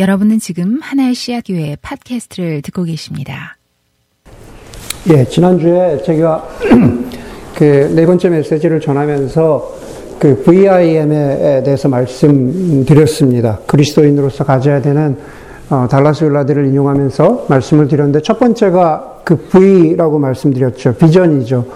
여러분은 지금 하나의 씨앗교회 팟캐스트를 듣고 계십니다. 예, 지난주에 제가 그 네 번째 메시지를 전하면서 그 VIM에 대해서 말씀드렸습니다. 그리스도인으로서 가져야 되는 어, 달라스 율라들을 인용하면서 말씀을 드렸는데 첫 번째가 그 V라고 말씀드렸죠. 비전이죠.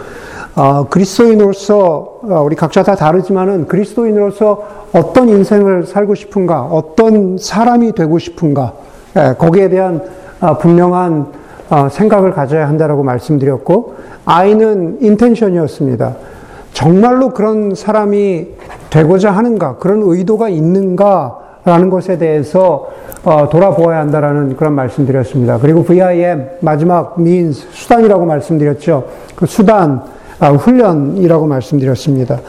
어, 그리스도인으로서 어, 우리 각자 다 다르지만은 그리스도인으로서 어떤 인생을 살고 싶은가, 어떤 사람이 되고 싶은가, 예, 거기에 대한 어, 분명한 어, 생각을 가져야 한다라고 말씀드렸고, I는 인텐션이었습니다. 정말로 그런 사람이 되고자 하는가, 그런 의도가 있는가, 라는 것에 대해서 어, 돌아보아야 한다라는 그런 말씀드렸습니다. 그리고 VIM 마지막 means 수단이라고 말씀드렸죠. 그 수단 아, 훈련이라고 말씀드렸습니다.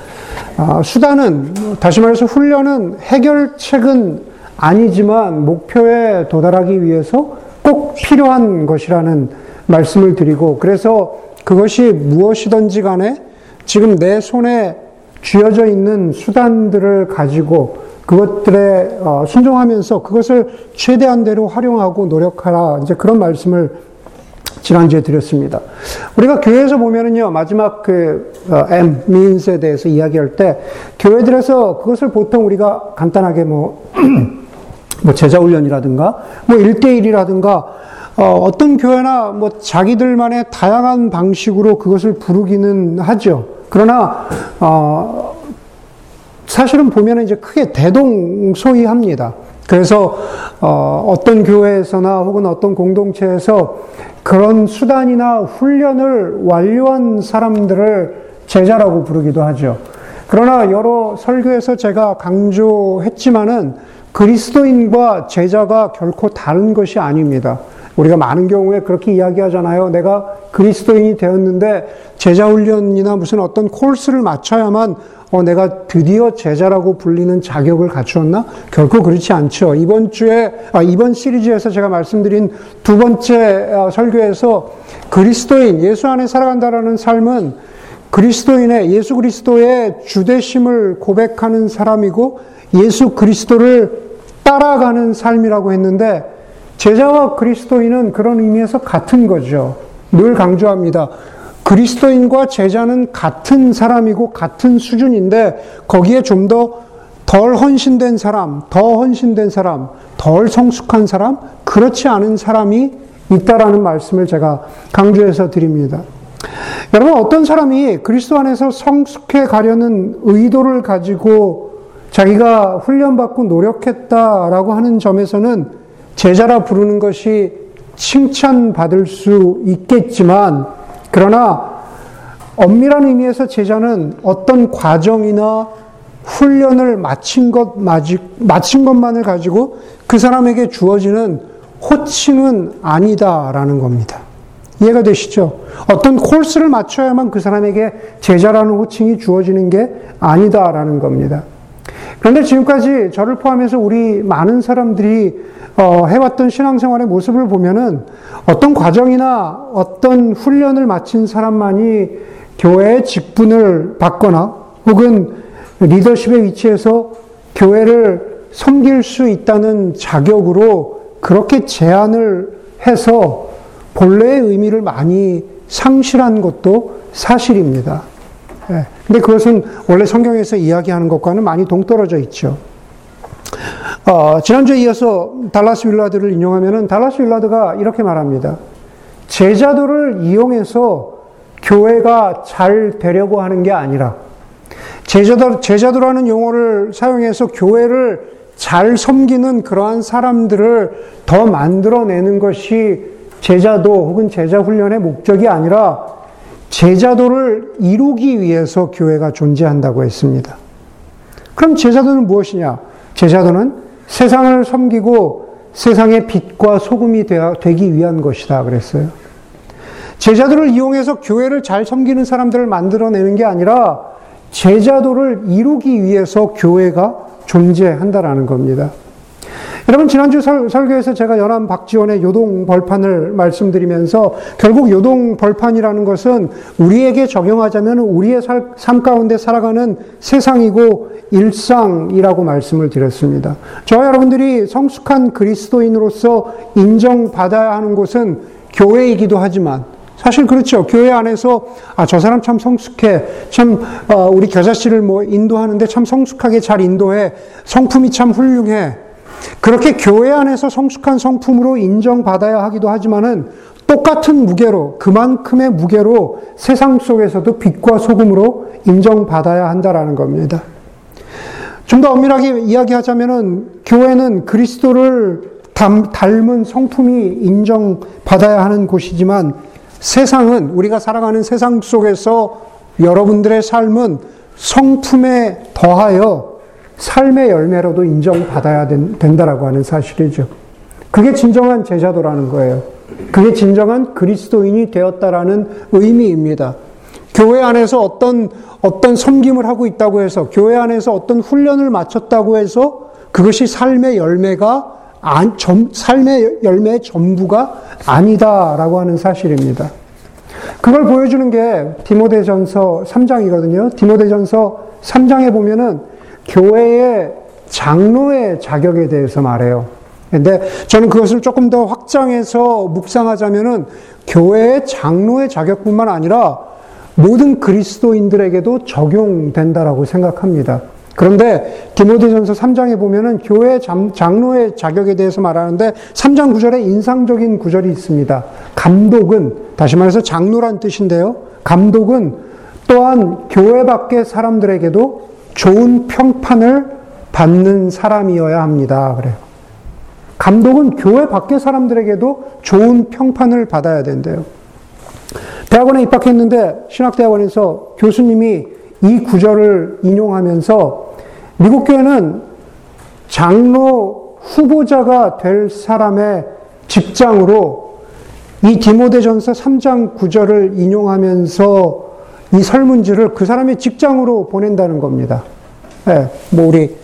아, 수단은 다시 말해서 훈련은 해결책은 아니지만 목표에 도달하기 위해서 꼭 필요한 것이라는 말씀을 드리고 그래서 그것이 무엇이든지 간에 지금 내 손에 쥐어져 있는 수단들을 가지고 그것들에 어, 순종하면서 그것을 최대한대로 활용하고 노력하라. 이제 그런 말씀을 지난주에 드렸습니다. 우리가 교회에서 보면은요, 마지막 그, 어, M, means에 대해서 이야기할 때, 교회들에서 그것을 보통 우리가 간단하게 뭐, 뭐 제자훈련이라든가, 뭐 1대1이라든가, 어, 떤 교회나 뭐 자기들만의 다양한 방식으로 그것을 부르기는 하죠. 그러나, 어, 사실은 보면 이제 크게 대동소이합니다. 그래서 어, 떤 교회에서나 혹은 어떤 공동체에서 그런 수단이나 훈련을 완료한 사람들을 제자라고 부르기도 하죠. 그러나 여러 설교에서 제가 강조했지만은 그리스도인과 제자가 결코 다른 것이 아닙니다. 우리가 많은 경우에 그렇게 이야기하잖아요. 내가 그리스도인이 되었는데 제자 훈련이나 무슨 어떤 코스를 맞춰야만 어, 내가 드디어 제자라고 불리는 자격을 갖추었나? 결코 그렇지 않죠. 이번 주에, 아, 이번 시리즈에서 제가 말씀드린 두 번째 어, 설교에서 그리스도인, 예수 안에 살아간다라는 삶은 그리스도인의, 예수 그리스도의 주대심을 고백하는 사람이고 예수 그리스도를 따라가는 삶이라고 했는데 제자와 그리스도인은 그런 의미에서 같은 거죠. 늘 강조합니다. 그리스도인과 제자는 같은 사람이고 같은 수준인데 거기에 좀 더 덜 헌신된 사람, 더 헌신된 사람, 덜 성숙한 사람, 그렇지 않은 사람이 있다라는 말씀을 제가 강조해서 드립니다. 여러분, 어떤 사람이 그리스도 안에서 성숙해 가려는 의도를 가지고 자기가 훈련받고 노력했다라고 하는 점에서는 제자라 부르는 것이 칭찬받을 수 있겠지만, 그러나 엄밀한 의미에서 제자는 어떤 과정이나 훈련을 마친 것, 마친 것만을 가지고 그 사람에게 주어지는 호칭은 아니다라는 겁니다. 이해가 되시죠? 어떤 코스를 맞춰야만 그 사람에게 제자라는 호칭이 주어지는 게 아니다라는 겁니다. 그런데 지금까지 저를 포함해서 우리 많은 사람들이 어, 해왔던 신앙생활의 모습을 보면은 어떤 과정이나 어떤 훈련을 마친 사람만이 교회의 직분을 받거나 혹은 리더십의 위치에서 교회를 섬길 수 있다는 자격으로 그렇게 제안을 해서 본래의 의미를 많이 상실한 것도 사실입니다. 예. 근데 그것은 원래 성경에서 이야기하는 것과는 많이 동떨어져 있죠. 어, 지난주에 이어서 달라스 윌라드를 인용하면은 달라스 윌라드가 이렇게 말합니다. 제자들을 이용해서 교회가 잘 되려고 하는 게 아니라 제자들, 제자들하는 용어를 사용해서 교회를 잘 섬기는 그러한 사람들을 더 만들어내는 것이 제자도 혹은 제자 훈련의 목적이 아니라 제자도를 이루기 위해서 교회가 존재한다고 했습니다. 그럼 제자도는 무엇이냐? 제자도는 세상을 섬기고 세상의 빛과 소금이 되기 위한 것이다 그랬어요. 제자들을 이용해서 교회를 잘 섬기는 사람들을 만들어내는 게 아니라 제자도를 이루기 위해서 교회가 존재한다라는 겁니다. 여러분, 지난주 설, 설교에서 제가 연암 박지원의 요동 벌판을 말씀드리면서 결국 요동 벌판이라는 것은 우리에게 적용하자면 우리의 살, 삶 가운데 살아가는 세상이고 일상이라고 말씀을 드렸습니다. 저와 여러분들이 성숙한 그리스도인으로서 인정받아야 하는 곳은 교회이기도 하지만 사실 그렇죠. 교회 안에서 아 저 사람 참 성숙해. 참 어, 우리 겨자씨를 뭐 인도하는데 참 성숙하게 잘 인도해. 성품이 참 훌륭해. 그렇게 교회 안에서 성숙한 성품으로 인정받아야 하기도 하지만은 똑같은 무게로 그만큼의 무게로 세상 속에서도 빛과 소금으로 인정받아야 한다라는 겁니다. 좀 더 엄밀하게 이야기하자면은 교회는 그리스도를 닮은 성품이 인정받아야 하는 곳이지만 세상은 우리가 살아가는 세상 속에서 여러분들의 삶은 성품에 더하여 삶의 열매로도 인정받아야 된다라고 하는 사실이죠. 그게 진정한 제자도라는 거예요. 그게 진정한 그리스도인이 되었다라는 의미입니다. 교회 안에서 어떤 어떤 섬김을 하고 있다고 해서 교회 안에서 어떤 훈련을 마쳤다고 해서 그것이 삶의 열매가 안, 점, 삶의 열매의 전부가 아니다라고 하는 사실입니다. 그걸 보여주는 게 디모데전서 3장이거든요. 디모데전서 3장에 보면은 교회의 장로의 자격에 대해서 말해요. 근데 저는 그것을 조금 더 확장해서 묵상하자면은 교회의 장로의 자격뿐만 아니라 모든 그리스도인들에게도 적용된다라고 생각합니다. 그런데 디모데전서 3장에 보면은 교회 장로의 자격에 대해서 말하는데 3장 9절에 인상적인 구절이 있습니다. 감독은 다시 말해서 장로란 뜻인데요. 감독은 또한 교회 밖의 사람들에게도 좋은 평판을 받는 사람이어야 합니다. 그래요. 감독은 교회 밖의 사람들에게도 좋은 평판을 받아야 된대요. 대학원에 입학했는데 신학대학원에서 교수님이 이 구절을 인용하면서 미국 교회는 장로 후보자가 될 사람의 직장으로 이 디모데전서 3장 9절을 인용하면서 이 설문지를 그 사람의 직장으로 보낸다는 겁니다. 네, 뭐 우리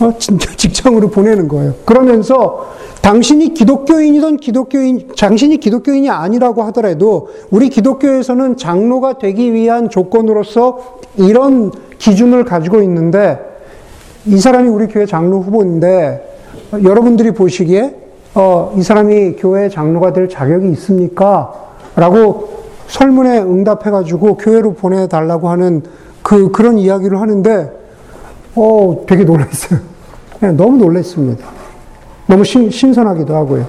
어, 진짜 직장으로 보내는 거예요. 그러면서 당신이 기독교인이든 기독교인, 당신이 기독교인이 아니라고 하더라도 우리 기독교에서는 장로가 되기 위한 조건으로서 이런 기준을 가지고 있는데 이 사람이 우리 교회 장로 후보인데 여러분들이 보시기에 어, 이 사람이 교회 장로가 될 자격이 있습니까? 라고 설문에 응답해가지고 교회로 보내달라고 하는 그, 그런 이야기를 하는데, 어, 되게 놀랐어요. 네, 너무 놀랐습니다. 너무 신, 신선하기도 하고요.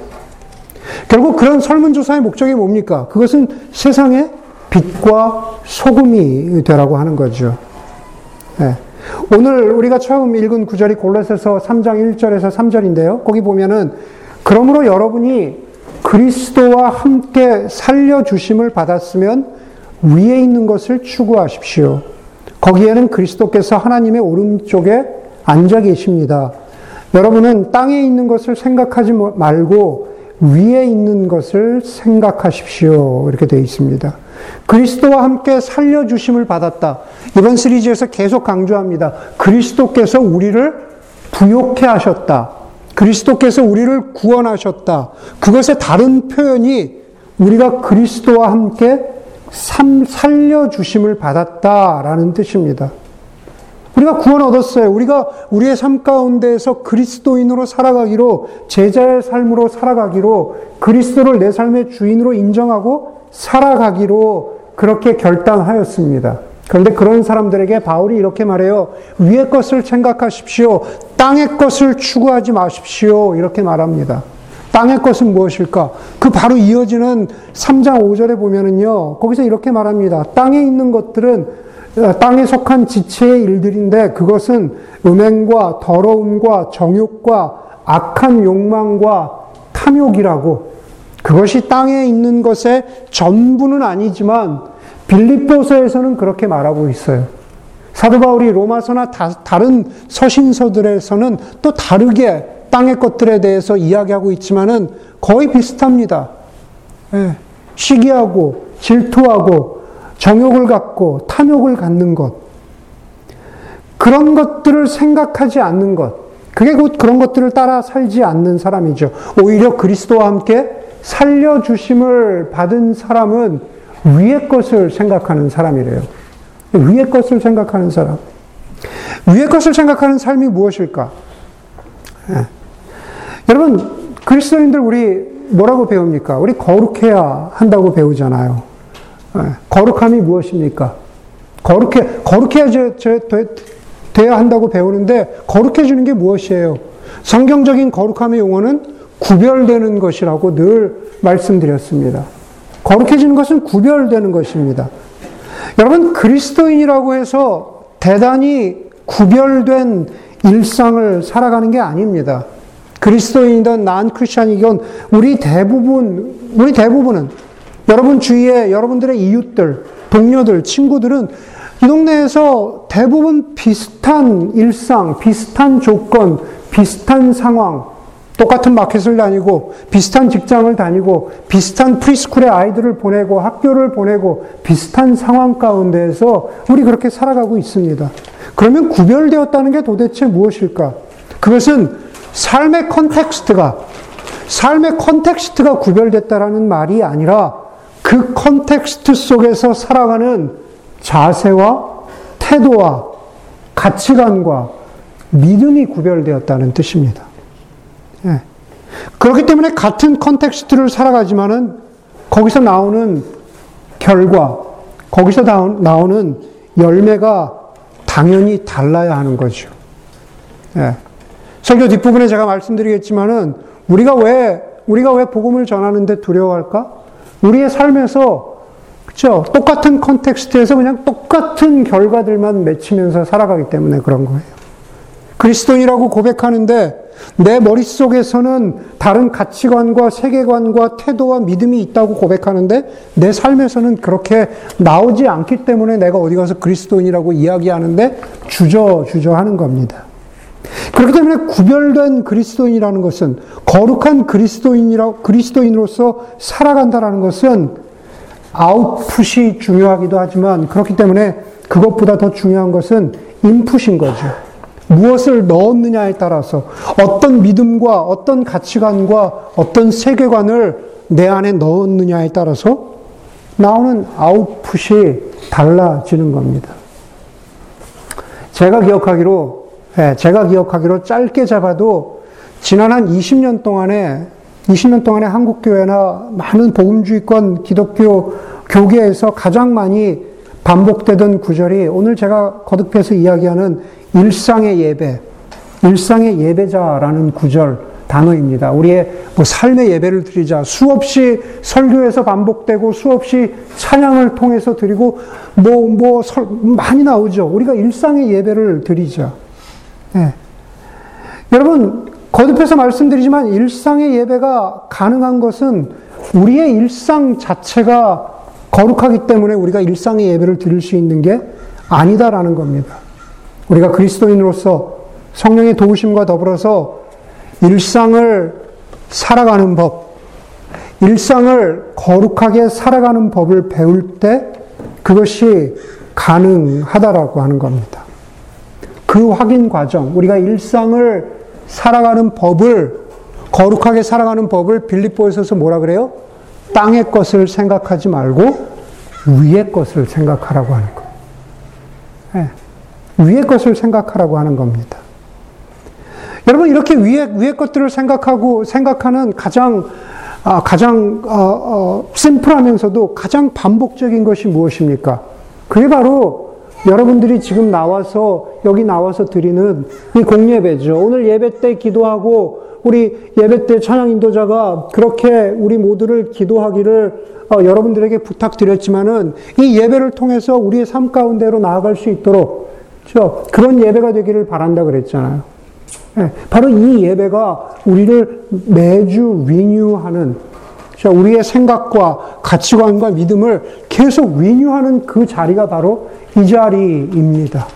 결국 그런 설문조사의 목적이 뭡니까? 그것은 세상의 빛과 소금이 되라고 하는 거죠. 네. 오늘 우리가 처음 읽은 구절이 골로새서 3장 1절에서 3절인데요. 거기 보면은 그러므로 여러분이 그리스도와 함께 살려주심을 받았으면 위에 있는 것을 추구하십시오. 거기에는 그리스도께서 하나님의 오른쪽에 앉아 계십니다. 여러분은 땅에 있는 것을 생각하지 말고 위에 있는 것을 생각하십시오. 이렇게 되어 있습니다. 그리스도와 함께 살려주심을 받았다. 이번 시리즈에서 계속 강조합니다. 그리스도께서 우리를 부욕해 하셨다. 그리스도께서 우리를 구원하셨다. 그것의 다른 표현이 우리가 그리스도와 함께 살려주심을 받았다라는 뜻입니다. 우리가 구원 얻었어요. 우리가 우리의 삶 가운데에서 그리스도인으로 살아가기로, 제자의 삶으로 살아가기로, 그리스도를 내 삶의 주인으로 인정하고 살아가기로 그렇게 결단하였습니다. 그런데 그런 사람들에게 바울이 이렇게 말해요. 위의 것을 생각하십시오. 땅의 것을 추구하지 마십시오. 이렇게 말합니다. 땅의 것은 무엇일까? 그 바로 이어지는 3장 5절에 보면은요, 거기서 이렇게 말합니다. 땅에 있는 것들은 어, 땅에 속한 지체의 일들인데 그것은 음행과 더러움과 정욕과 악한 욕망과 탐욕이라고 그것이 땅에 있는 것의 전부는 아니지만 빌립보서에서는 그렇게 말하고 있어요. 사도 바울이 로마서나 다, 른 서신서들에서는 또 다르게 땅의 것들에 대해서 이야기하고 있지만은 거의 비슷합니다. 예, 시기하고 질투하고 정욕을 갖고 탐욕을 갖는 것. 그런 것들을 생각하지 않는 것. 그게 곧 그런 것들을 따라 살지 않는 사람이죠. 오히려 그리스도와 함께 살려주심을 받은 사람은 위의 것을 생각하는 사람이래요. 위의 것을 생각하는 사람. 위의 것을 생각하는 삶이 무엇일까? 예. 여러분, 그리스도인들 우리 뭐라고 배웁니까? 우리 거룩해야 한다고 배우잖아요. 예. 거룩함이 무엇입니까? 거룩해, 거룩해야 제, 제, 돼, 돼야 한다고 배우는데, 거룩해지는 게 무엇이에요? 성경적인 거룩함의 용어는 구별되는 것이라고 늘 말씀드렸습니다. 거룩해지는 것은 구별되는 것입니다. 여러분, 그리스도인이라고 해서 대단히 구별된 일상을 살아가는 게 아닙니다. 그리스도인이든 난 크리스천이건 우리 대부분, 우리 대부분은 여러분 주위에 여러분들의 이웃들, 동료들, 친구들은 이 동네에서 대부분 비슷한 일상, 비슷한 조건, 비슷한 상황, 똑같은 마켓을 다니고, 비슷한 직장을 다니고, 비슷한 preschool에 아이들을 보내고, 학교를 보내고, 비슷한 상황 가운데에서 우리 그렇게 살아가고 있습니다. 그러면 구별되었다는 게 도대체 무엇일까? 그것은 삶의 context가, 삶의 context가 구별됐다라는 말이 아니라 그 context 속에서 살아가는 자세와 태도와 가치관과 믿음이 구별되었다는 뜻입니다. 예. 그렇기 때문에 같은 컨텍스트를 살아가지만은 거기서 나오는 결과, 거기서 나오는 열매가 당연히 달라야 하는 거죠. 예. 설교 뒷부분에 제가 말씀드리겠지만은 우리가 왜 우리가 왜 복음을 전하는데 두려워할까? 우리의 삶에서 그렇죠? 똑같은 컨텍스트에서 그냥 똑같은 결과들만 맺히면서 살아가기 때문에 그런 거예요. 그리스도인이라고 고백하는데 내 머릿속에서는 다른 가치관과 세계관과 태도와 믿음이 있다고 고백하는데 내 삶에서는 그렇게 나오지 않기 때문에 내가 어디 가서 그리스도인이라고 이야기하는데 주저주저 하는 겁니다. 그렇기 때문에 구별된 그리스도인이라는 것은 거룩한 그리스도인이라 그리스도인으로서 살아간다라는 것은 아웃풋이 중요하기도 하지만 그렇기 때문에 그것보다 더 중요한 것은 인풋인 거죠. 무엇을 넣었느냐에 따라서 어떤 믿음과 어떤 가치관과 어떤 세계관을 내 안에 넣었느냐에 따라서 나오는 아웃풋이 달라지는 겁니다. 제가 기억하기로, 예, 제가 기억하기로 짧게 잡아도 지난 한 20년 동안에, 20년 동안에 한국교회나 많은 복음주의권 기독교 교계에서 가장 많이 반복되던 구절이 오늘 제가 거듭해서 이야기하는 일상의 예배, 일상의 예배자라는 구절 단어입니다. 우리의 뭐 삶의 예배를 드리자 수없이 설교에서 반복되고 수없이 찬양을 통해서 드리고 뭐뭐 뭐 많이 나오죠. 우리가 일상의 예배를 드리자. 네. 여러분 거듭해서 말씀드리지만 일상의 예배가 가능한 것은 우리의 일상 자체가 거룩하기 때문에 우리가 일상의 예배를 드릴 수 있는 게 아니다라는 겁니다. 우리가 그리스도인으로서 성령의 도우심과 더불어서 일상을 살아가는 법, 일상을 거룩하게 살아가는 법을 배울 때 그것이 가능하다라고 하는 겁니다. 그 확인 과정, 우리가 일상을 살아가는 법을 거룩하게 살아가는 법을 빌립보에서 뭐라 그래요? 땅의 것을 생각하지 말고 위의 것을 생각하라고 하는 거예요. 네. 위의 것을 생각하라고 하는 겁니다. 여러분 이렇게 위의 위의 것들을 생각하고 생각하는 가장 아, 가장 어, 어, 심플하면서도 가장 반복적인 것이 무엇입니까? 그게 바로 여러분들이 지금 나와서 여기 나와서 드리는 이 공예배죠. 오늘 예배 때 기도하고 우리 예배 때 찬양 인도자가 그렇게 우리 모두를 기도하기를 어, 여러분들에게 부탁드렸지만은 이 예배를 통해서 우리의 삶 가운데로 나아갈 수 있도록 그렇죠? 그런 예배가 되기를 바란다 그랬잖아요. 네, 바로 이 예배가 우리를 매주 리뉴하는 그렇죠? 우리의 생각과 가치관과 믿음을 계속 리뉴하는 그 자리가 바로 이 자리입니다.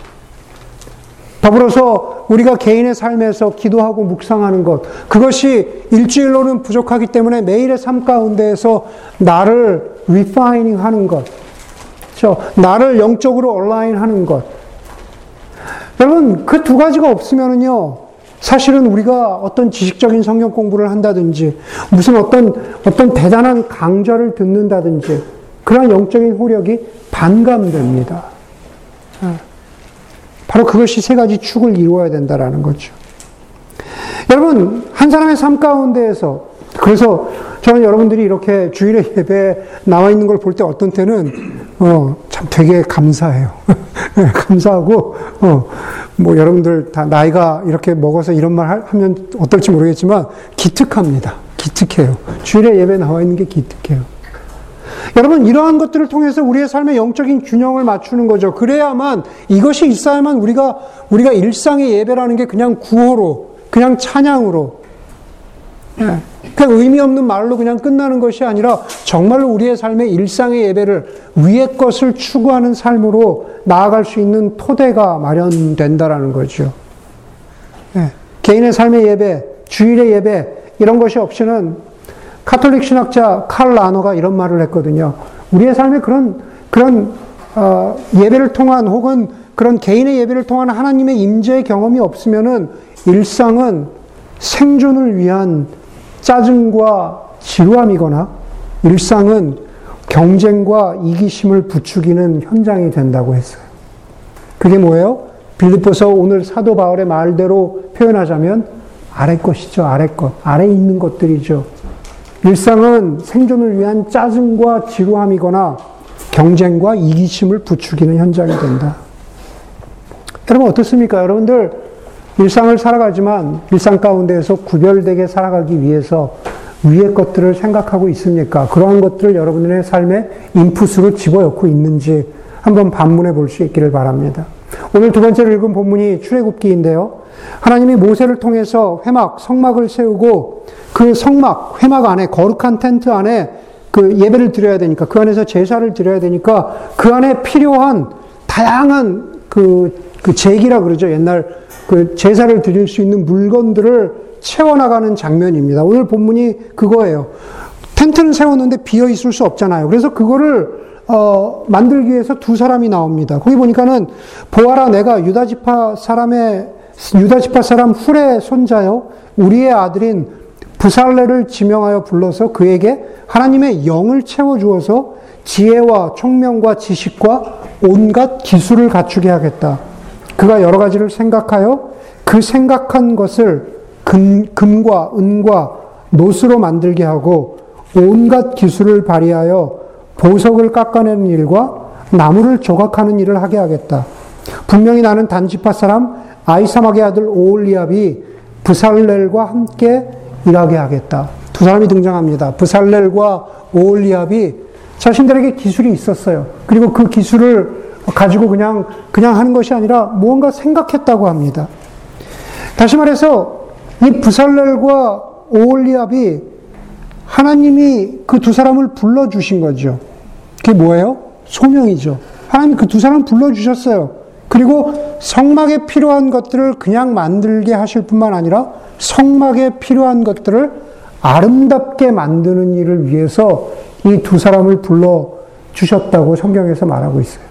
더불어서 우리가 개인의 삶에서 기도하고 묵상하는 것, 그것이 일주일로는 부족하기 때문에 매일의 삶 가운데에서 나를 리파이닝 하는 것, 그렇죠? 나를 영적으로 얼라인 하는 것. 여러분, 그 두 가지가 없으면은요, 사실은 우리가 어떤 지식적인 성경 공부를 한다든지, 무슨 어떤, 어떤 대단한 강좌를 듣는다든지, 그런 영적인 호력이 반감됩니다. 아, 바로 그것이 세 가지 축을 이루어야 된다라는 거죠. 여러분, 한 사람의 삶 가운데에서, 그래서 저는 여러분들이 이렇게 주일의 예배에 나와 있는 걸 볼 때 어떤 때는, 어, 참 되게 감사해요. 감사하고, 어, 뭐 여러분들 다 나이가 이렇게 먹어서 이런 말 하면 어떨지 모르겠지만, 기특합니다. 기특해요. 주일의 예배에 나와 있는 게 기특해요. 여러분, 이러한 것들을 통해서 우리의 삶의 영적인 균형을 맞추는 거죠. 그래야만, 이것이 있어야만 우리가, 우리가 일상의 예배라는 게 그냥 구호로, 그냥 찬양으로, 예, 그냥 의미 없는 말로 그냥 끝나는 것이 아니라 정말로 우리의 삶의 일상의 예배를 위의 것을 추구하는 삶으로 나아갈 수 있는 토대가 마련된다라는 거죠. 예, 개인의 삶의 예배, 주일의 예배, 이런 것이 없이는 카톨릭 신학자 칼 라노가 이런 말을 했거든요. 우리의 삶에 그런 그런 어, 예배를 통한 혹은 그런 개인의 예배를 통한 하나님의 임재의 경험이 없으면은 일상은 생존을 위한 짜증과 지루함이거나 일상은 경쟁과 이기심을 부추기는 현장이 된다고 했어요. 그게 뭐예요? 빌립보서 오늘 사도 바울의 말대로 표현하자면 아래 것이죠. 아래 것. 아래 있는 것들이죠. 일상은 생존을 위한 짜증과 지루함이거나 경쟁과 이기심을 부추기는 현장이 된다. 여러분 어떻습니까? 여러분들 일상을 살아가지만 일상 가운데에서 구별되게 살아가기 위해서 위의 것들을 생각하고 있습니까? 그러한 것들을 여러분의 삶에 인풋으로 집어넣고 있는지 한번 반문해 볼 수 있기를 바랍니다. 오늘 두 번째로 읽은 본문이 출애굽기인데요. 하나님이 모세를 통해서 회막, 성막을 세우고 그 성막, 회막 안에 거룩한 텐트 안에 그 예배를 드려야 되니까 그 안에서 제사를 드려야 되니까 그 안에 필요한 다양한 그, 그 제기라 그러죠. 옛날 그 제사를 드릴 수 있는 물건들을 채워나가는 장면입니다. 오늘 본문이 그거예요. 텐트는 세웠는데 비어 있을 수 없잖아요. 그래서 그거를 어, 만들기 위해서 두 사람이 나옵니다. 거기 보니까는 보아라 내가 유다 지파 사람의 유다 지파 사람 훌의 손자요 우리의 아들인 부살레를 지명하여 불러서 그에게 하나님의 영을 채워 주어서 지혜와 총명과 지식과 온갖 기술을 갖추게 하겠다. 그가 여러 가지를 생각하여 그 생각한 것을 금, 금과 은과 노스로 만들게 하고 온갖 기술을 발휘하여 보석을 깎아내는 일과 나무를 조각하는 일을 하게 하겠다. 분명히 나는 단지파 사람 아이사막의 아들 오올리압이 부살렐과 함께 일하게 하겠다. 두 사람이 등장합니다. 부살렐과 오올리압이 자신들에게 기술이 있었어요. 그리고 그 기술을 가지고 그냥, 그냥 하는 것이 아니라 무언가 생각했다고 합니다. 다시 말해서 이 부살렐과 오올리압이 하나님이 그 두 사람을 불러 주신 거죠. 그게 뭐예요? 소명이죠. 하나님 그 두 사람 불러 주셨어요. 그리고 성막에 필요한 것들을 그냥 만들게 하실 뿐만 아니라 성막에 필요한 것들을 아름답게 만드는 일을 위해서 이 두 사람을 불러 주셨다고 성경에서 말하고 있어요.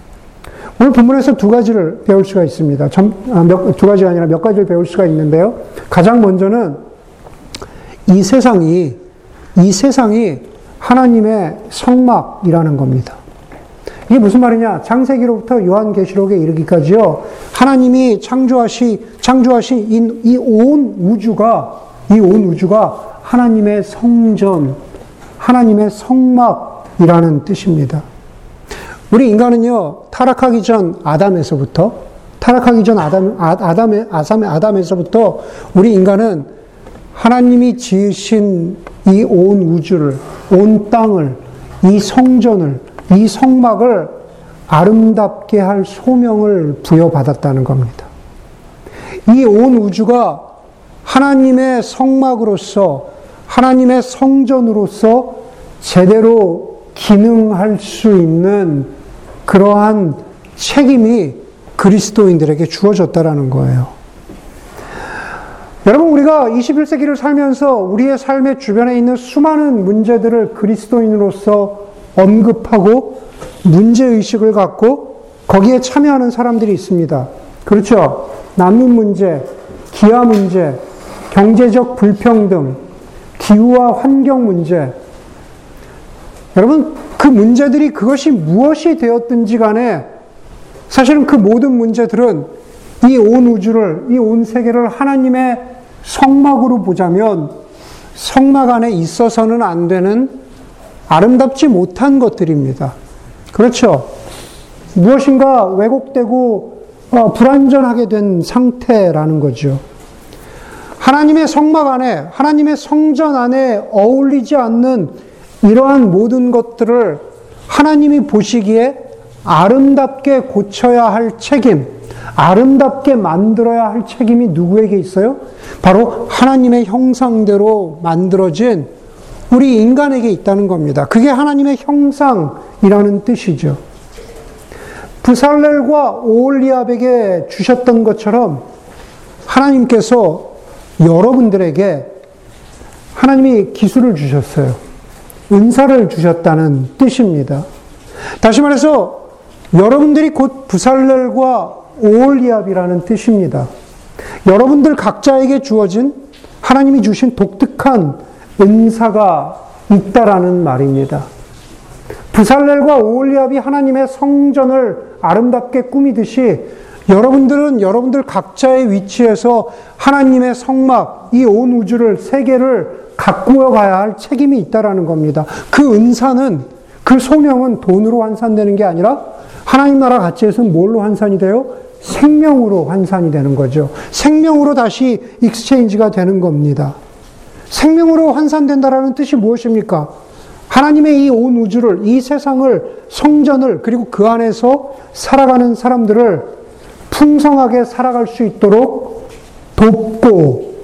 오늘 본문에서 두 가지를 배울 수가 있습니다. 아, 몇, 두 가지가 아니라 몇 가지를 배울 수가 있는데요. 가장 먼저는 이 세상이, 이 세상이 하나님의 성막이라는 겁니다. 이게 무슨 말이냐? 창세기로부터 요한계시록에 이르기까지요. 하나님이 창조하시, 창조하신 이 온 우주가, 이 온 우주가 하나님의 성전, 하나님의 성막이라는 뜻입니다. 우리 인간은요, 타락하기 전 아담에서부터, 타락하기 전 아담, 아, 아담에, 아담, 아담에서부터 우리 인간은 하나님이 지으신 이 온 우주를, 온 땅을, 이 성전을, 이 성막을 아름답게 할 소명을 부여받았다는 겁니다. 이 온 우주가 하나님의 성막으로서, 하나님의 성전으로서 제대로 기능할 수 있는 그러한 책임이 그리스도인들에게 주어졌다라는 거예요. 여러분, 우리가 21세기를 살면서 우리의 삶의 주변에 있는 수많은 문제들을 그리스도인으로서 언급하고 문제의식을 갖고 거기에 참여하는 사람들이 있습니다. 그렇죠. 난민 문제, 기아 문제, 경제적 불평등, 기후와 환경 문제. 여러분, 그 문제들이 그것이 무엇이 되었든지 간에 사실은 그 모든 문제들은 이 온 우주를, 이 온 세계를 하나님의 성막으로 보자면 성막 안에 있어서는 안 되는 아름답지 못한 것들입니다. 그렇죠. 무엇인가 왜곡되고 어, 불완전하게 된 상태라는 거죠. 하나님의 성막 안에, 하나님의 성전 안에 어울리지 않는 이러한 모든 것들을 하나님이 보시기에 아름답게 고쳐야 할 책임, 아름답게 만들어야 할 책임이 누구에게 있어요? 바로 하나님의 형상대로 만들어진 우리 인간에게 있다는 겁니다. 그게 하나님의 형상이라는 뜻이죠. 부살렐과 오올리압에게 주셨던 것처럼 하나님께서 여러분들에게 하나님이 기술을 주셨어요. 은사를 주셨다는 뜻입니다. 다시 말해서 여러분들이 곧 부살렐과 오올리압이라는 뜻입니다. 여러분들 각자에게 주어진 하나님이 주신 독특한 은사가 있다라는 말입니다. 부살렐과 오올리압이 하나님의 성전을 아름답게 꾸미듯이 여러분들은 여러분들 각자의 위치에서 하나님의 성막, 이 온 우주를, 세계를 가꾸어 가야 할 책임이 있다라는 겁니다. 그 은사는, 그 소명은 돈으로 환산되는 게 아니라 하나님 나라 가치에서는 뭘로 환산이 돼요? 생명으로 환산이 되는 거죠. 생명으로 다시 exchange가 되는 겁니다. 생명으로 환산된다라는 뜻이 무엇입니까? 하나님의 이 온 우주를, 이 세상을, 성전을, 그리고 그 안에서 살아가는 사람들을 풍성하게 살아갈 수 있도록 돕고,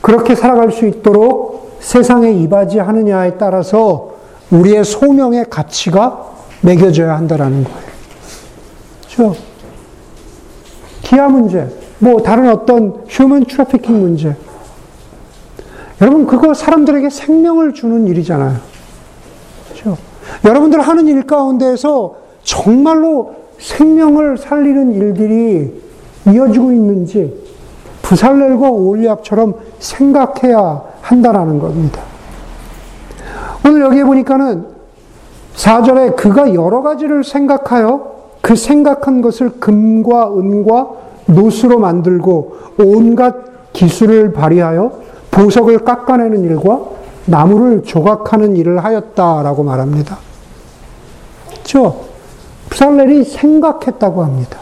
그렇게 살아갈 수 있도록 세상에 이바지하느냐에 따라서 우리의 소명의 가치가 매겨져야 한다라는 거예요. 그렇죠? 기아 문제, 뭐 다른 어떤 human trafficking 문제. 여러분, 그거 사람들에게 생명을 주는 일이잖아요. 그렇죠? 여러분들 하는 일 가운데에서 정말로 생명을 살리는 일들이 이어지고 있는지 브살렐과 오홀리압처럼 생각해야 한다라는 겁니다. 오늘 여기에 보니까는 4절에 그가 여러 가지를 생각하여 그 생각한 것을 금과 은과 놋쇠로 만들고 온갖 기술을 발휘하여 보석을 깎아내는 일과 나무를 조각하는 일을 하였다라고 말합니다. 그렇죠? 브살렐이 생각했다고 합니다.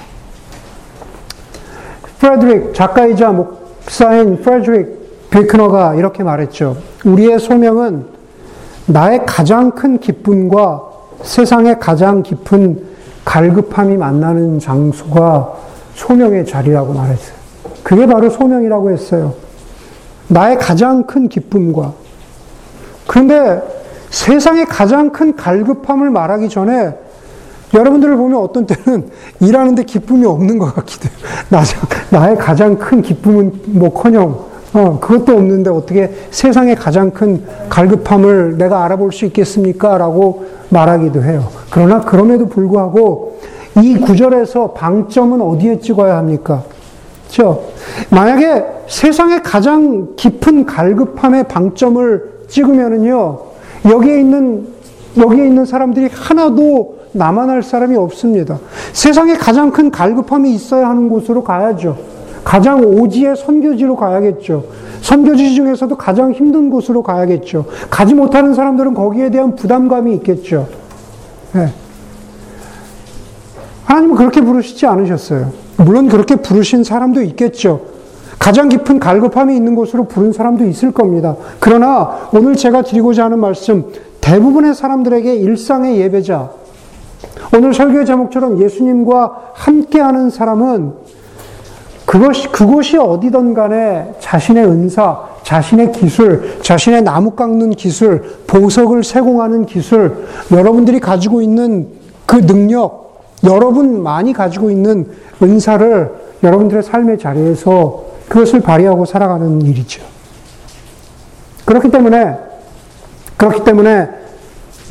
프레드릭 작가이자 목사인 프레드릭 빌크너가 이렇게 말했죠. 우리의 소명은 나의 가장 큰 기쁨과 세상의 가장 깊은 갈급함이 만나는 장소가 소명의 자리라고 말했어요. 그게 바로 소명이라고 했어요. 나의 가장 큰 기쁨과. 그런데 세상의 가장 큰 갈급함을 말하기 전에 여러분들을 보면 어떤 때는 일하는데 기쁨이 없는 것 같기도 해요. 나, 나의 가장 큰 기쁨은 뭐 커녕, 어, 그것도 없는데 어떻게 세상의 가장 큰 갈급함을 내가 알아볼 수 있겠습니까? 라고 말하기도 해요. 그러나 그럼에도 불구하고 이 구절에서 방점은 어디에 찍어야 합니까? 그렇죠? 만약에 세상의 가장 깊은 갈급함의 방점을 찍으면은요, 여기에 있는, 여기에 있는 사람들이 하나도 남아날 사람이 없습니다. 세상에 가장 큰 갈급함이 있어야 하는 곳으로 가야죠. 가장 오지의 선교지로 가야겠죠. 선교지 중에서도 가장 힘든 곳으로 가야겠죠. 가지 못하는 사람들은 거기에 대한 부담감이 있겠죠. 네. 하나님은 그렇게 부르시지 않으셨어요. 물론 그렇게 부르신 사람도 있겠죠. 가장 깊은 갈급함이 있는 곳으로 부른 사람도 있을 겁니다. 그러나 오늘 제가 드리고자 하는 말씀, 대부분의 사람들에게 일상의 예배자, 오늘 설교의 제목처럼 예수님과 함께하는 사람은 그것이, 그곳이 어디든 간에 자신의 은사, 자신의 기술, 자신의 나무 깎는 기술, 보석을 세공하는 기술, 여러분들이 가지고 있는 그 능력, 여러분 많이 가지고 있는 은사를 여러분들의 삶의 자리에서 그것을 발휘하고 살아가는 일이죠. 그렇기 때문에, 그렇기 때문에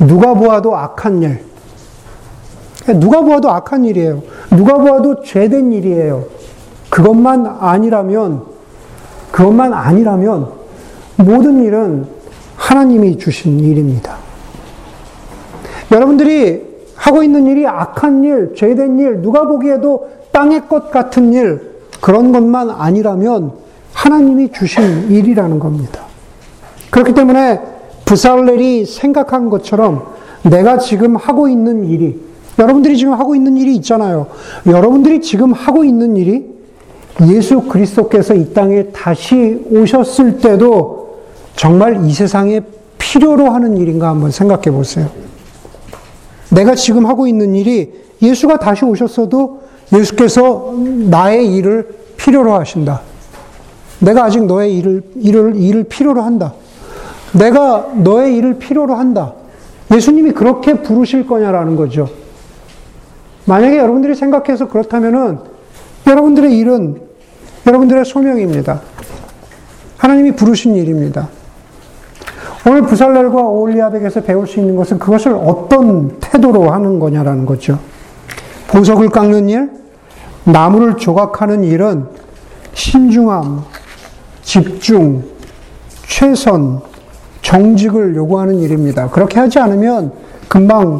누가 보아도 악한 일, 누가 보아도 악한 일이에요. 누가 보아도 죄된 일이에요. 그것만 아니라면 그것만 아니라면 모든 일은 하나님이 주신 일입니다. 여러분들이 하고 있는 일이 악한 일, 죄된 일, 누가 보기에도 땅의 것 같은 일, 그런 것만 아니라면 하나님이 주신 일이라는 겁니다. 그렇기 때문에 부살렐이 생각한 것처럼 내가 지금 하고 있는 일이, 여러분들이 지금 하고 있는 일이 있잖아요. 여러분들이 지금 하고 있는 일이 예수 그리스도께서 이 땅에 다시 오셨을 때도 정말 이 세상에 필요로 하는 일인가 한번 생각해 보세요. 내가 지금 하고 있는 일이 예수가 다시 오셨어도 예수께서 나의 일을 필요로 하신다. 내가 아직 너의 일을, 일을, 일을 필요로 한다. 내가 너의 일을 필요로 한다. 예수님이 그렇게 부르실 거냐라는 거죠. 만약에 여러분들이 생각해서 그렇다면은 여러분들의 일은 여러분들의 소명입니다. 하나님이 부르신 일입니다. 오늘 부살렐과 오올리압에게서 배울 수 있는 것은 그것을 어떤 태도로 하는 거냐라는 거죠. 보석을 깎는 일, 나무를 조각하는 일은 신중함, 집중, 최선, 정직을 요구하는 일입니다. 그렇게 하지 않으면 금방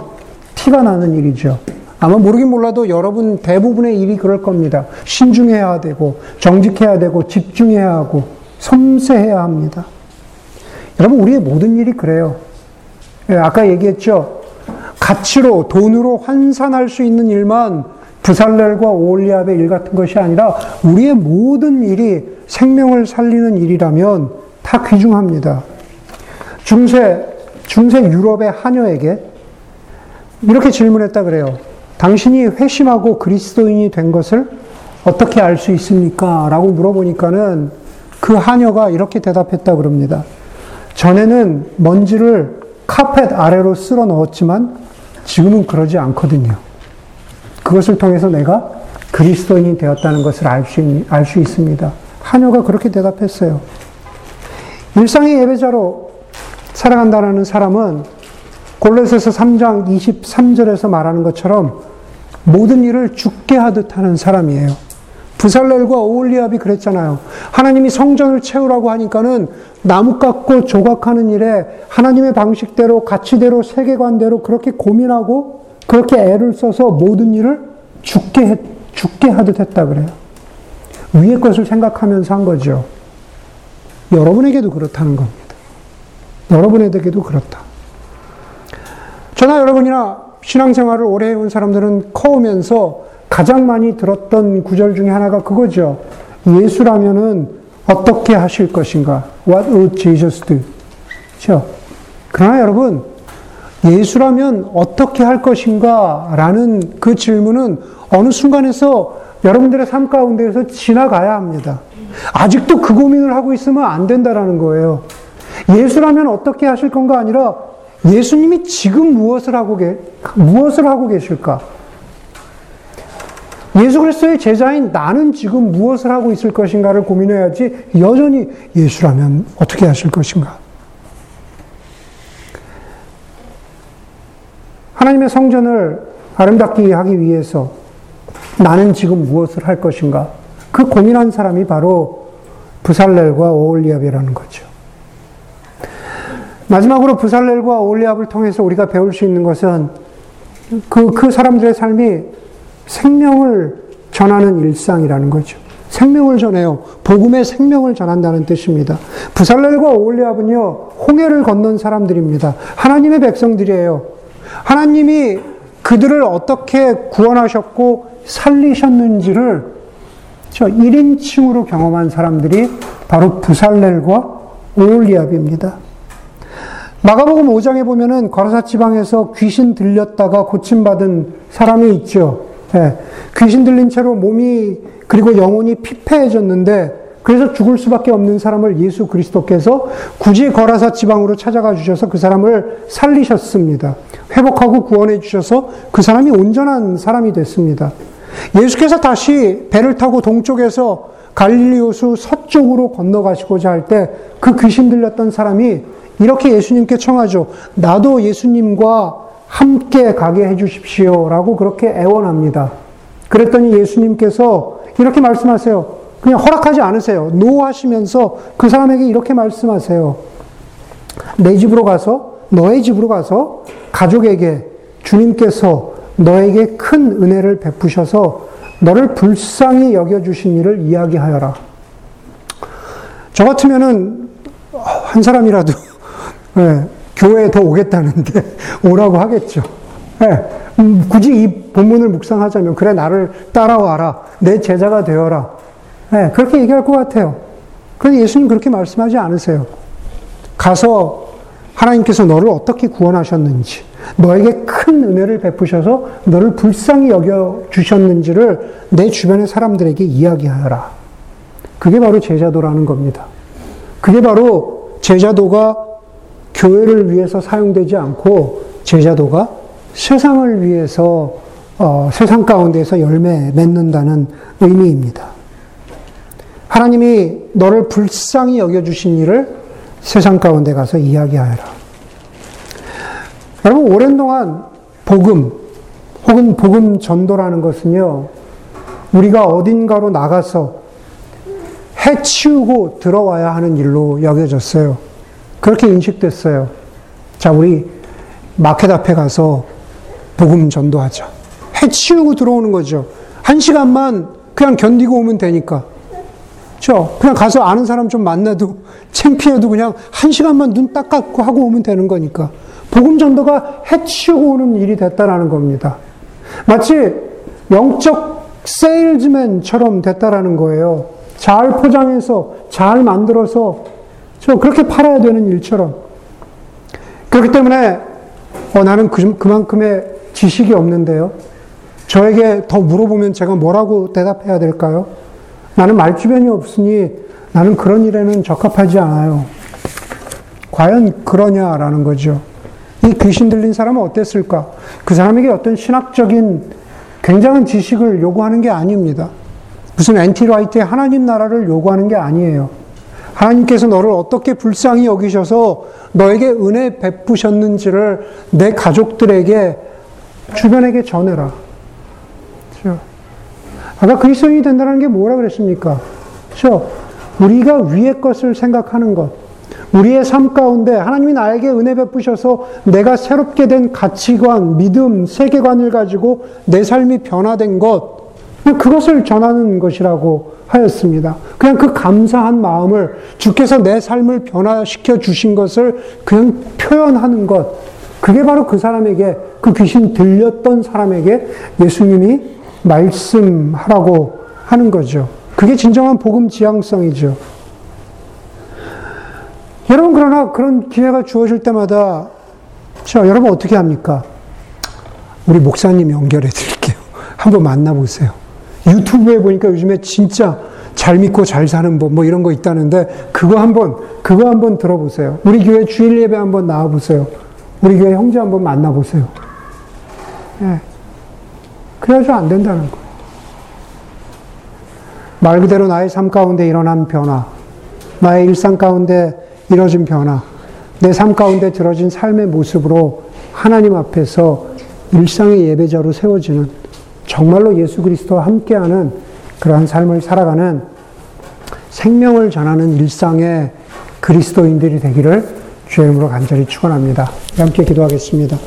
티가 나는 일이죠. 아마 모르긴 몰라도 여러분 대부분의 일이 그럴 겁니다. 신중해야 되고, 정직해야 되고, 집중해야 하고, 섬세해야 합니다. 여러분, 우리의 모든 일이 그래요. 예, 아까 얘기했죠. 가치로, 돈으로 환산할 수 있는 일만 부살렐과 오올리압의 일 같은 것이 아니라 우리의 모든 일이 생명을 살리는 일이라면 다 귀중합니다. 중세, 중세 유럽의 하녀에게 이렇게 질문했다 그래요. 당신이 회심하고 그리스도인이 된 것을 어떻게 알 수 있습니까? 라고 물어보니까는 그 하녀가 이렇게 대답했다 그럽니다. 전에는 먼지를 카펫 아래로 쓸어 넣었지만 지금은 그러지 않거든요. 그것을 통해서 내가 그리스도인이 되었다는 것을 알 수, 알 수 있습니다. 하녀가 그렇게 대답했어요. 일상의 예배자로 살아간다는 사람은 골로새서 3장 23절에서 말하는 것처럼 모든 일을 죽게 하듯 하는 사람이에요. 부살렐과 오올리압이 그랬잖아요. 하나님이 성전을 채우라고 하니까는 나무 깎고 조각하는 일에 하나님의 방식대로 가치대로 세계관대로 그렇게 고민하고 그렇게 애를 써서 모든 일을 죽게 했, 죽게 하듯 했다 그래요. 위의 것을 생각하면서 한 거죠. 여러분에게도 그렇다는 겁니다. 여러분에게도 그렇다. 저나 여러분이나 신앙생활을 오래 해온 사람들은 커오면서 가장 많이 들었던 구절 중에 하나가 그거죠. 예수라면은 어떻게 하실 것인가? What would Jesus do? 그렇죠? 그러나 여러분, 예수라면 어떻게 할 것인가? 라는 그 질문은 어느 순간에서 여러분들의 삶 가운데에서 지나가야 합니다. 아직도 그 고민을 하고 있으면 안 된다라는 거예요. 예수라면 어떻게 하실 건가 아니라 예수님이 지금 무엇을 하고 계, 무엇을 하고 계실까? 예수 그리스도의 제자인 나는 지금 무엇을 하고 있을 것인가를 고민해야지 여전히 예수라면 어떻게 하실 것인가? 하나님의 성전을 아름답게 하기 위해서 나는 지금 무엇을 할 것인가? 그 고민한 사람이 바로 부살렐과 오올리압이라는 거죠. 마지막으로 부살렐과 오올리압을 통해서 우리가 배울 수 있는 것은 그, 그 사람들의 삶이 생명을 전하는 일상이라는 거죠. 생명을 전해요. 복음의 생명을 전한다는 뜻입니다. 부살렐과 오올리압은요, 홍해를 건넌 사람들입니다. 하나님의 백성들이에요. 하나님이 그들을 어떻게 구원하셨고 살리셨는지를 저 1인칭으로 경험한 사람들이 바로 부살렐과 오올리압입니다. 마가복음 5장에 보면은 거라사 지방에서 귀신 들렸다가 고침받은 사람이 있죠. 예, 귀신 들린 채로 몸이 그리고 영혼이 피폐해졌는데 그래서 죽을 수밖에 없는 사람을 예수 그리스도께서 굳이 거라사 지방으로 찾아가 주셔서 그 사람을 살리셨습니다. 회복하고 구원해 주셔서 그 사람이 온전한 사람이 됐습니다. 예수께서 다시 배를 타고 동쪽에서 갈릴리호수 서쪽으로 건너가시고자 할 때 그 귀신 들렸던 사람이 이렇게 예수님께 청하죠. 나도 예수님과 함께 가게 해 주십시오. 라고 그렇게 애원합니다. 그랬더니 예수님께서 이렇게 말씀하세요. 그냥 허락하지 않으세요. 노 하시면서 그 사람에게 이렇게 말씀하세요. 내 집으로 가서, 너의 집으로 가서 가족에게 주님께서 너에게 큰 은혜를 베푸셔서 너를 불쌍히 여겨주신 일을 이야기하여라. 저 같으면은 한 사람이라도 네, 교회에 더 오겠다는데 오라고 하겠죠. 네, 음, 굳이 이 본문을 묵상하자면 그래 나를 따라와라 내 제자가 되어라 네, 그렇게 얘기할 것 같아요. 그런데 예수님 그렇게 말씀하지 않으세요. 가서 하나님께서 너를 어떻게 구원하셨는지, 너에게 큰 은혜를 베푸셔서 너를 불쌍히 여겨 주셨는지를 내 주변의 사람들에게 이야기하여라. 그게 바로 제자도라는 겁니다. 그게 바로 제자도가 교회를 위해서 사용되지 않고 제자도가 세상을 위해서 어, 세상 가운데서 열매 맺는다는 의미입니다. 하나님이 너를 불쌍히 여겨주신 일을 세상 가운데 가서 이야기하여라. 여러분, 오랜 동안 복음, 혹은 복음 전도라는 것은요, 우리가 어딘가로 나가서 해치우고 들어와야 하는 일로 여겨졌어요. 그렇게 인식됐어요. 자, 우리 마켓 앞에 가서 복음 전도하자. 해치우고 들어오는 거죠. 한 시간만 그냥 견디고 오면 되니까. 그렇죠? 그냥 가서 아는 사람 좀 만나도 창피해도 그냥 한 시간만 눈 딱 감고 하고 오면 되는 거니까. 복음 전도가 해치우고 오는 일이 됐다라는 겁니다. 마치 영적 세일즈맨처럼 됐다라는 거예요. 잘 포장해서 잘 만들어서 저 그렇게 팔아야 되는 일처럼. 그렇기 때문에 어, 나는 그, 그만큼의 지식이 없는데요. 저에게 더 물어보면 제가 뭐라고 대답해야 될까요? 나는 말주변이 없으니 나는 그런 일에는 적합하지 않아요. 과연 그러냐라는 거죠. 이 귀신 들린 사람은 어땠을까? 그 사람에게 어떤 신학적인 굉장한 지식을 요구하는 게 아닙니다. 무슨 엔티 라이트의 하나님 나라를 요구하는 게 아니에요. 하나님께서 너를 어떻게 불쌍히 여기셔서 너에게 은혜 베푸셨는지를 내 가족들에게 주변에게 전해라. 그렇죠? 아까 그리스도인이 된다는 게 뭐라 그랬습니까? 그렇죠? 우리가 위의 것을 생각하는 것. 우리의 삶 가운데 하나님이 나에게 은혜 베푸셔서 내가 새롭게 된 가치관, 믿음, 세계관을 가지고 내 삶이 변화된 것. 그것을 전하는 것이라고 하였습니다. 그냥 그 감사한 마음을 주께서 내 삶을 변화시켜 주신 것을 그냥 표현하는 것. 그게 바로 그 사람에게, 그 귀신 들렸던 사람에게 예수님이 말씀하라고 하는 거죠. 그게 진정한 복음 지향성이죠. 여러분, 그러나 그런 기회가 주어질 때마다, 자, 여러분 어떻게 합니까? 우리 목사님 연결해 드릴게요. 한번 만나보세요. 유튜브에 보니까 요즘에 진짜 잘 믿고 잘 사는 법, 뭐 이런 거 있다는데, 그거 한번, 그거 한번 들어보세요. 우리 교회 주일 예배 한번 나와 보세요. 우리 교회 형제 한번 만나 보세요. 예. 그래야지 안 된다는 거예요. 말 그대로 나의 삶 가운데 일어난 변화, 나의 일상 가운데 이뤄진 변화, 내 삶 가운데 들어진 삶의 모습으로 하나님 앞에서 일상의 예배자로 세워지는 정말로 예수 그리스도와 함께하는 그러한 삶을 살아가는 생명을 전하는 일상의 그리스도인들이 되기를 주의 이름으로 간절히 축원합니다. 함께 기도하겠습니다.